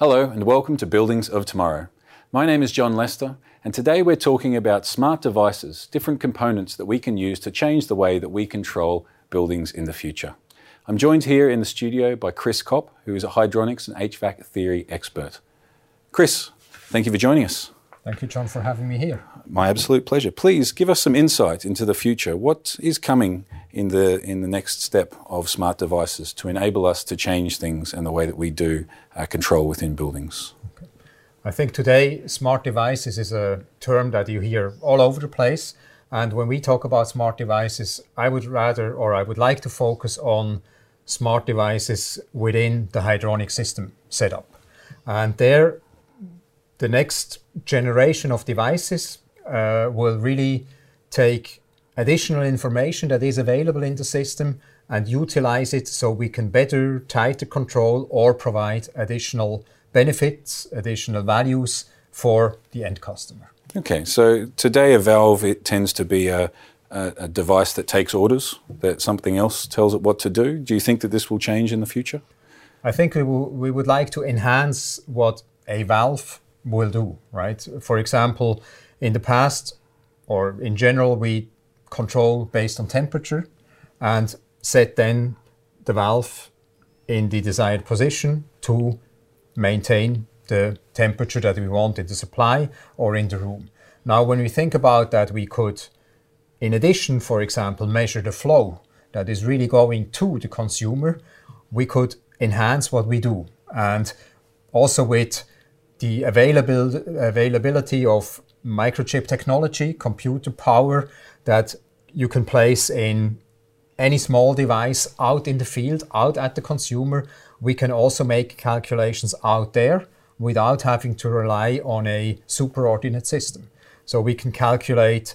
Hello, and welcome to Buildings of Tomorrow. My name is John Lester, and today we're talking about smart devices, different components that we can use to change the way that we control buildings in the future. I'm joined here in the studio by Chris Kopp, who is a hydronics and HVAC theory expert. Chris, thank you for joining us. Thank you, John, for having me here. My absolute pleasure. Please give us some insight into the future. What is coming in the in the next step of smart devices to enable us to change things and the way that we do uh, control within buildings? Okay. I think today smart devices is a term that you hear all over the place. And when we talk about smart devices, I would rather or I would like to focus on smart devices within the hydronic system setup. And there the next generation of devices uh, will really take additional information that is available in the system and utilize it so we can better tighter control or provide additional benefits, additional values for the end customer. Okay, so today a valve it tends to be a, a, a device that takes orders, that something else tells it what to do. Do you think that this will change in the future? I think we, will, we would like to enhance what a valve will do, right? For example, in the past or in general, we control based on temperature and set then the valve in the desired position to maintain the temperature that we want in the supply or in the room. Now, when we think about that, we could, in addition, for example, measure the flow that is really going to the consumer. We could enhance what we do. And also with the available, availability of microchip technology, computer power that you can place in any small device out in the field, out at the consumer. We can also make calculations out there without having to rely on a superordinate system. So we can calculate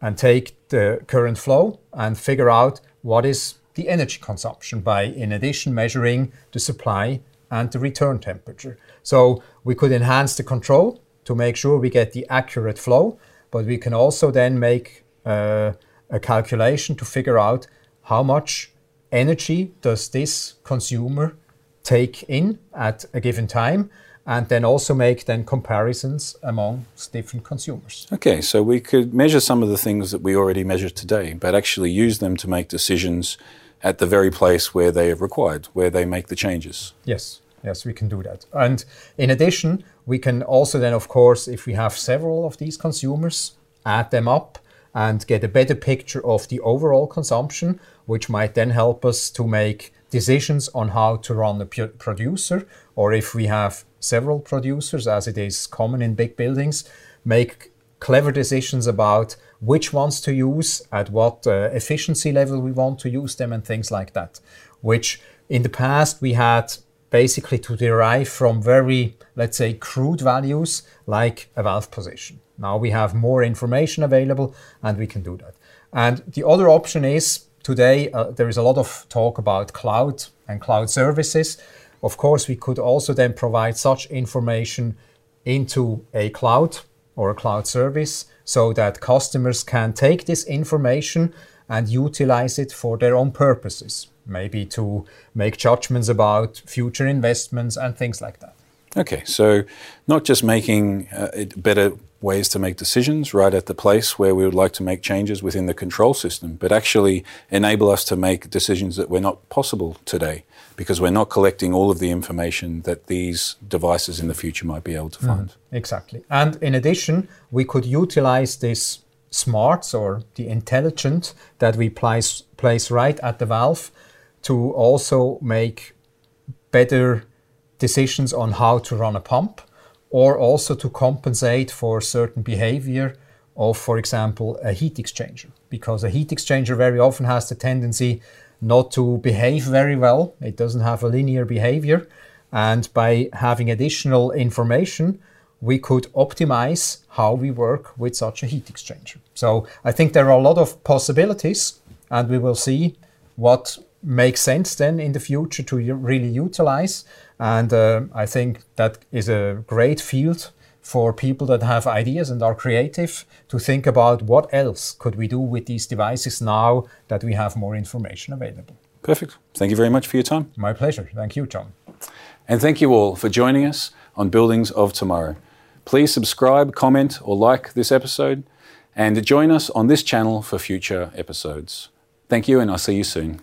and take the current flow and figure out what is the energy consumption by, in addition, measuring the supply and the return temperature. So we could enhance the control to make sure we get the accurate flow, but we can also then make uh, a calculation to figure out how much energy does this consumer take in at a given time and then also make then comparisons among different consumers. Okay, so we could measure some of the things that we already measure today, but actually use them to make decisions at the very place where they are required, where they make the changes. Yes. Yes, we can do that. And in addition, we can also then, of course, if we have several of these consumers, add them up and get a better picture of the overall consumption, which might then help us to make decisions on how to run a producer, or if we have several producers, as it is common in big buildings, make clever decisions about which ones to use, at what uh, efficiency level we want to use them, and things like that. Which in the past we had basically to derive from very, let's say, crude values like a valve position. Now we have more information available and we can do that. And the other option is today uh, there is a lot of talk about cloud and cloud services. Of course, we could also then provide such information into a cloud or a cloud service so that customers can take this information and utilize it for their own purposes maybe to make judgments about future investments and things like that. Okay, so not just making uh, better ways to make decisions right at the place where we would like to make changes within the control system, but actually enable us to make decisions that were not possible today because we're not collecting all of the information that these devices in the future might be able to find. Mm, exactly. And in addition, we could utilize this smarts or the intelligent that we place, place right at the valve to also make better decisions on how to run a pump or also to compensate for certain behavior of, for example, a heat exchanger. Because a heat exchanger very often has the tendency not to behave very well, it doesn't have a linear behavior. And by having additional information, we could optimize how we work with such a heat exchanger. So I think there are a lot of possibilities, and we will see what makes sense then in the future to really utilize. And uh, I think that is a great field for people that have ideas and are creative to think about what else could we do with these devices now that we have more information available. Perfect. Thank you very much for your time. My pleasure. Thank you, John. And thank you all for joining us on Buildings of Tomorrow. Please subscribe, comment, or like this episode, and join us on this channel for future episodes. Thank you, and I'll see you soon.